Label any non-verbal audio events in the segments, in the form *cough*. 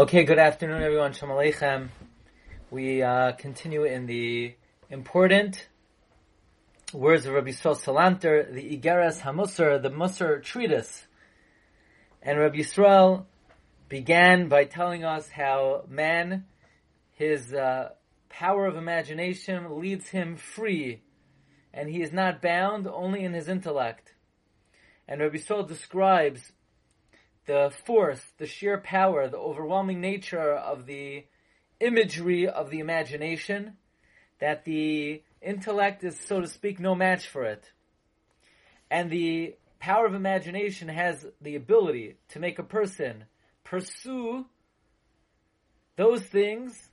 Okay, good afternoon, everyone. Shalom Aleichem. We uh, continue in the important words of Rabbi Yisrael Salanter, the Igeres HaMusar, the Musar treatise. And Rabbi Yisrael began by telling us how man, his uh, power of imagination leads him free, and he is not bound only in his intellect. And Rabbi Yisrael describes the force, the sheer power, the overwhelming nature of the imagery of the imagination, that the intellect is, so to speak, no match for it. And the power of imagination has the ability to make a person pursue those things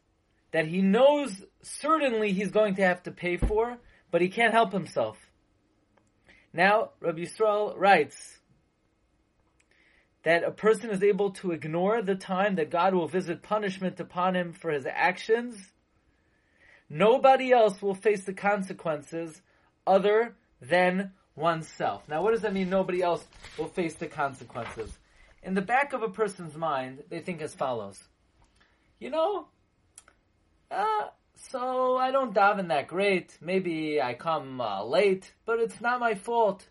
that he knows certainly he's going to have to pay for, but he can't help himself. Now, Rabbi Yisrael writes, that a person is able to ignore the time that God will visit punishment upon him for his actions, nobody else will face the consequences other than oneself. Now, what does that mean? Nobody else will face the consequences. In the back of a person's mind, they think as follows. You know, uh, so I don't daven that great. Maybe I come uh, late, but it's not my fault.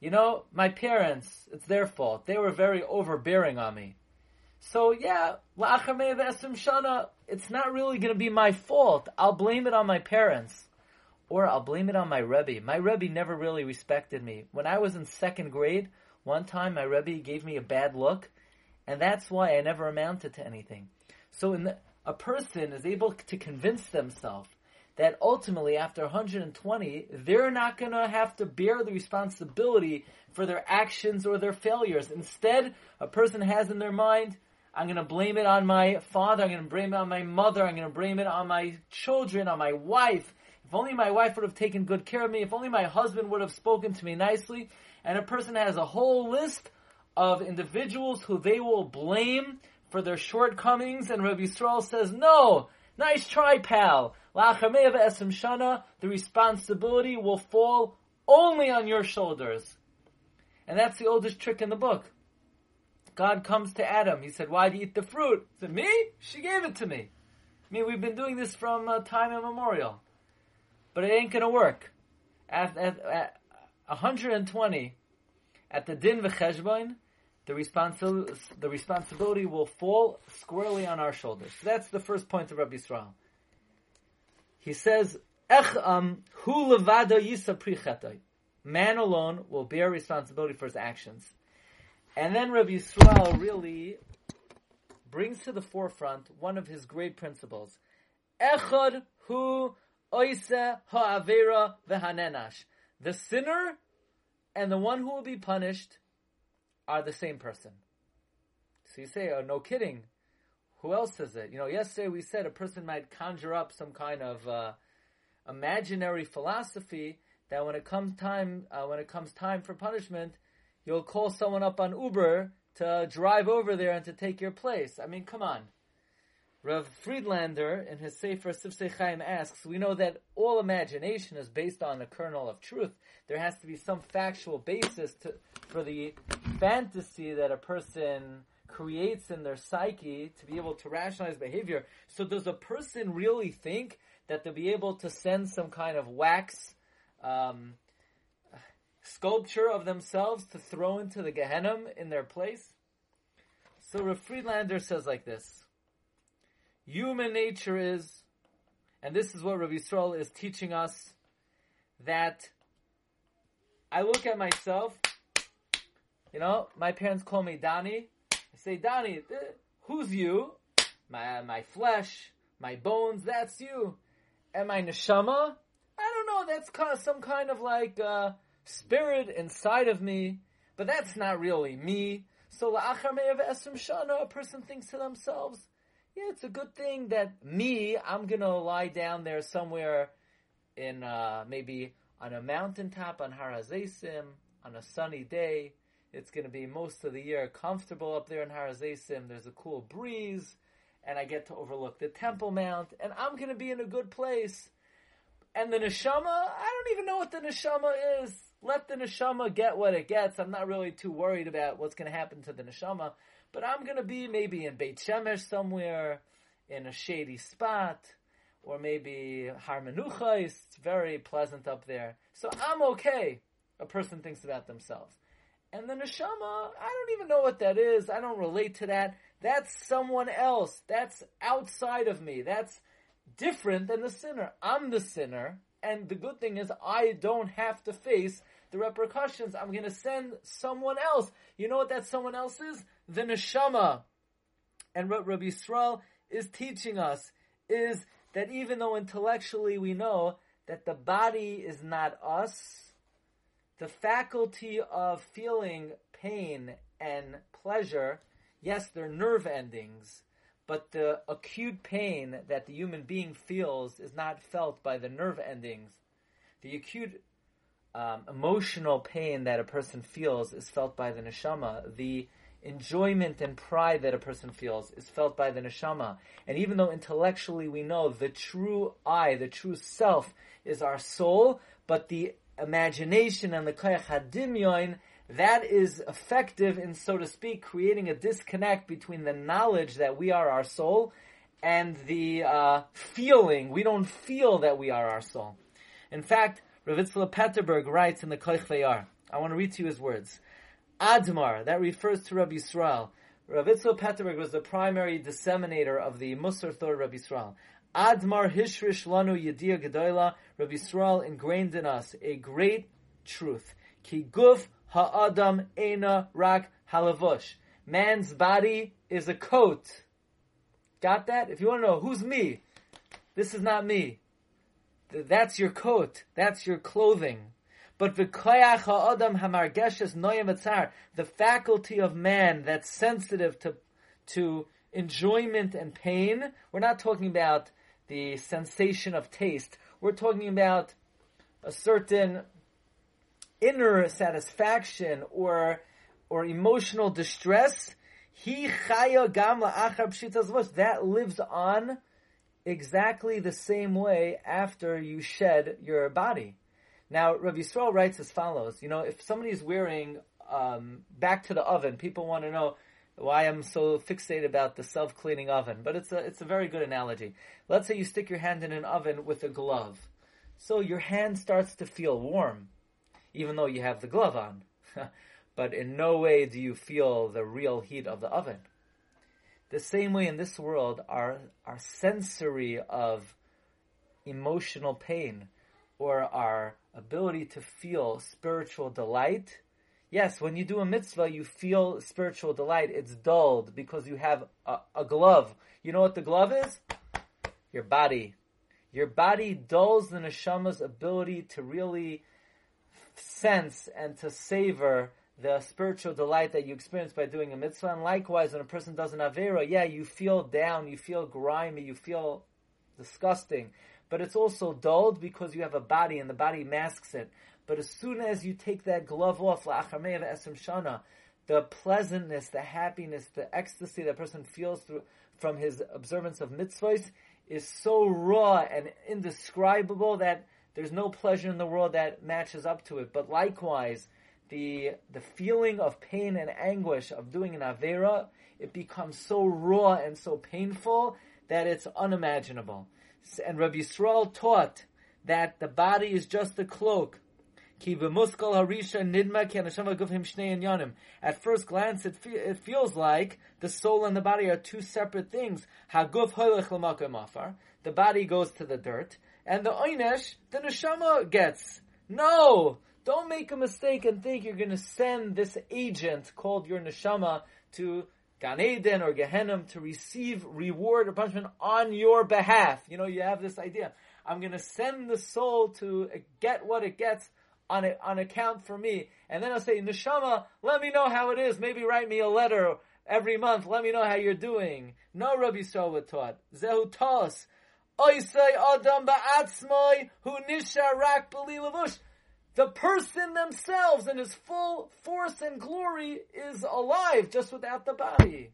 You know, my parents, it's their fault. They were very overbearing on me. So yeah, shana, it's not really going to be my fault. I'll blame it on my parents. Or I'll blame it on my Rebbe. My Rebbe never really respected me. When I was in second grade, one time my Rebbe gave me a bad look, and that's why I never amounted to anything. So the, a person is able to convince themselves that ultimately after 120, they're not going to have to bear the responsibility for their actions or their failures. Instead, a person has in their mind, I'm going to blame it on my father, I'm going to blame it on my mother, I'm going to blame it on my children, on my wife. If only my wife would have taken good care of me, if only my husband would have spoken to me nicely. And a person has a whole list of individuals who they will blame for their shortcomings, and Rabbi Yisrael says, no, nice try, pal. The responsibility will fall only on your shoulders. And that's the oldest trick in the book. God comes to Adam. He said, why do you eat the fruit? He said, me? She gave it to me. I mean, we've been doing this from uh, time immemorial. But it ain't gonna work. At, at, at 120, at the din v'cheshbon, the, responsi- the responsibility will fall squarely on our shoulders. So that's the first point of Rabbi Yisrael. He says, um, Hu levado yisa Man alone will bear responsibility for his actions. And then Rabbi Yisrael really brings to the forefront one of his great principles. Echad hu oise ha'avera v'hanenash. The sinner and the one who will be punished are the same person. So you say, oh, no kidding. Who else says it? You know, yesterday we said a person might conjure up some kind of uh, imaginary philosophy that when it comes time, uh, when it comes time for punishment, you'll call someone up on Uber to drive over there and to take your place. I mean, come on. Rav Friedlander, in his Sefer Sifsei Chaim, asks, we know that all imagination is based on a kernel of truth. There has to be some factual basis to, for the fantasy that a person creates in their psyche to be able to rationalize behavior. So does a person really think that they'll be able to send some kind of wax um, sculpture of themselves to throw into the Gehenna in their place? So Rav Friedlander says like this. Human nature is, and this is what Rabbi Yisrael is teaching us, that I look at myself, you know, my parents call me Donnie, say, Donnie, who's you? My, my flesh, my bones, that's you. And my neshama? I don't know, that's kind of some kind of like, uh, spirit inside of me, but that's not really me. So la'achar me'ev esrim shana, a person thinks to themselves, yeah, it's a good thing that me, I'm gonna lie down there somewhere in, uh, maybe on a mountaintop on Har HaZeisim, on a sunny day, it's going to be most of the year comfortable up there in Har HaZeisim. There's a cool breeze, and I get to overlook the Temple Mount, and I'm going to be in a good place. And the neshama, I don't even know what the neshama is. Let the neshama get what it gets. I'm not really too worried about what's going to happen to the neshama. but I'm going to be maybe in Beit Shemesh somewhere, in a shady spot, or maybe Har Menucha is very pleasant up there. So I'm okay. A person thinks about themselves. And the neshama, I don't even know what that is. I don't relate to that. That's someone else. That's outside of me. That's different than the sinner. I'm the sinner. And the good thing is I don't have to face the repercussions. I'm going to send someone else. You know what that someone else is? The neshama. And what Rabbi Yisrael is teaching us is that even though intellectually we know that the body is not us, the faculty of feeling pain and pleasure, yes, they're nerve endings, but the acute pain that the human being feels is not felt by the nerve endings. The acute um, emotional pain that a person feels is felt by the neshama. The enjoyment and pride that a person feels is felt by the neshama. And even though intellectually we know the true I, the true self, is our soul, but the imagination and the koyach hadimyon, that is effective in, so to speak, creating a disconnect between the knowledge that we are our soul and the uh, feeling. We don't feel that we are our soul. In fact, Ravitzla Petterberg writes in the Koich Vayar, I want to read to you his words. Admar, that refers to Rabbi Yisrael. Ravitzla Petterberg was the primary disseminator of the Musar Thor Rabbi Yisrael. Admar Hishrish Lanu Yedia Gedoyla, Rabbi Yisrael ingrained in us a great truth. Ki guf ha'adam ena rak halavush. Man's body is a coat. Got that? If you want to know who's me, this is not me. That's your coat. That's your clothing. But v'koyach ha'adam hamargeshes noyam the faculty of man that's sensitive to, to enjoyment and pain. We're not talking about the sensation of taste. We're talking about a certain inner satisfaction or or emotional distress. He chaya gam That lives on exactly the same way after you shed your body. Now, Rabbi Yisrael writes as follows. You know, if somebody is wearing um, back to the oven, people want to know why I'm so fixated about the self-cleaning oven. But it's a it's a very good analogy. Let's say you stick your hand in an oven with a glove, so your hand starts to feel warm, even though you have the glove on. *laughs* but in no way do you feel the real heat of the oven. The same way in this world, our our sensory of emotional pain or our ability to feel spiritual delight. Yes, when you do a mitzvah, you feel spiritual delight. It's dulled because you have a, a glove. You know what the glove is? Your body. Your body dulls the neshama's ability to really sense and to savor the spiritual delight that you experience by doing a mitzvah. And likewise, when a person does an avera, yeah, you feel down, you feel grimy, you feel disgusting but it's also dulled because you have a body and the body masks it. But as soon as you take that glove off, shana, the pleasantness, the happiness, the ecstasy that person feels through, from his observance of mitzvahs is so raw and indescribable that there's no pleasure in the world that matches up to it. But likewise, the the feeling of pain and anguish of doing an avera, it becomes so raw and so painful that it's unimaginable and Rabbi Yisrael taught that the body is just a cloak. At first glance, it, fe- it feels like the soul and the body are two separate things. The body goes to the dirt, and the oynesh, the neshama gets. No! Don't make a mistake and think you're going to send this agent called your neshama to Gan Eden or Gehenna to receive reward or punishment on your behalf. You know, you have this idea. I'm going to send the soul to get what it gets on a, on account for me. And then I'll say, Neshama, let me know how it is. Maybe write me a letter every month. Let me know how you're doing. No Rabbi Yisrael taught. Zehu tos. Oisei adam ba'atzmoi hu nisha rak the person themselves in his full force and glory is alive just without the body.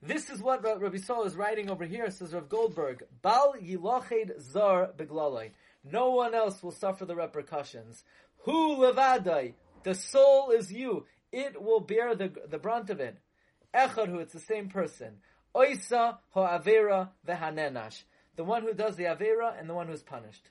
This is what Rabbi Saul is writing over here, says Rav Goldberg. Bal yiloched zar beglaloi. No one else will suffer the repercussions. Hu levadai. The soul is you. it will bear the, the brunt of it. Echad, who it's the same person. Oisa ho avera vehanenash. The one who does the avera and the one who's punished.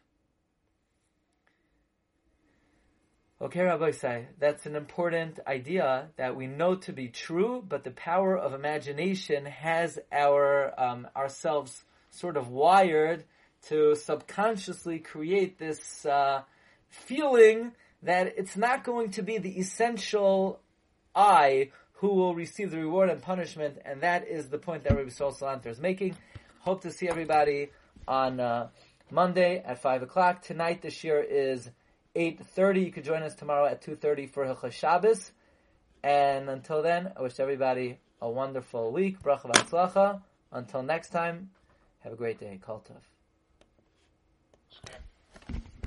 Okay, Rabbi Say, that's an important idea that we know to be true, but the power of imagination has our um, ourselves sort of wired to subconsciously create this uh, feeling that it's not going to be the essential I who will receive the reward and punishment, and that is the point that Rabbi Sol Salanter is making. Hope to see everybody on uh, Monday at 5 o'clock. Tonight, this year is 8.30. You could join us tomorrow at 2.30 for Hilchos Shabbos. And until then, I wish everybody a wonderful week. Bracha. Until next time, have a great day. Kol tov.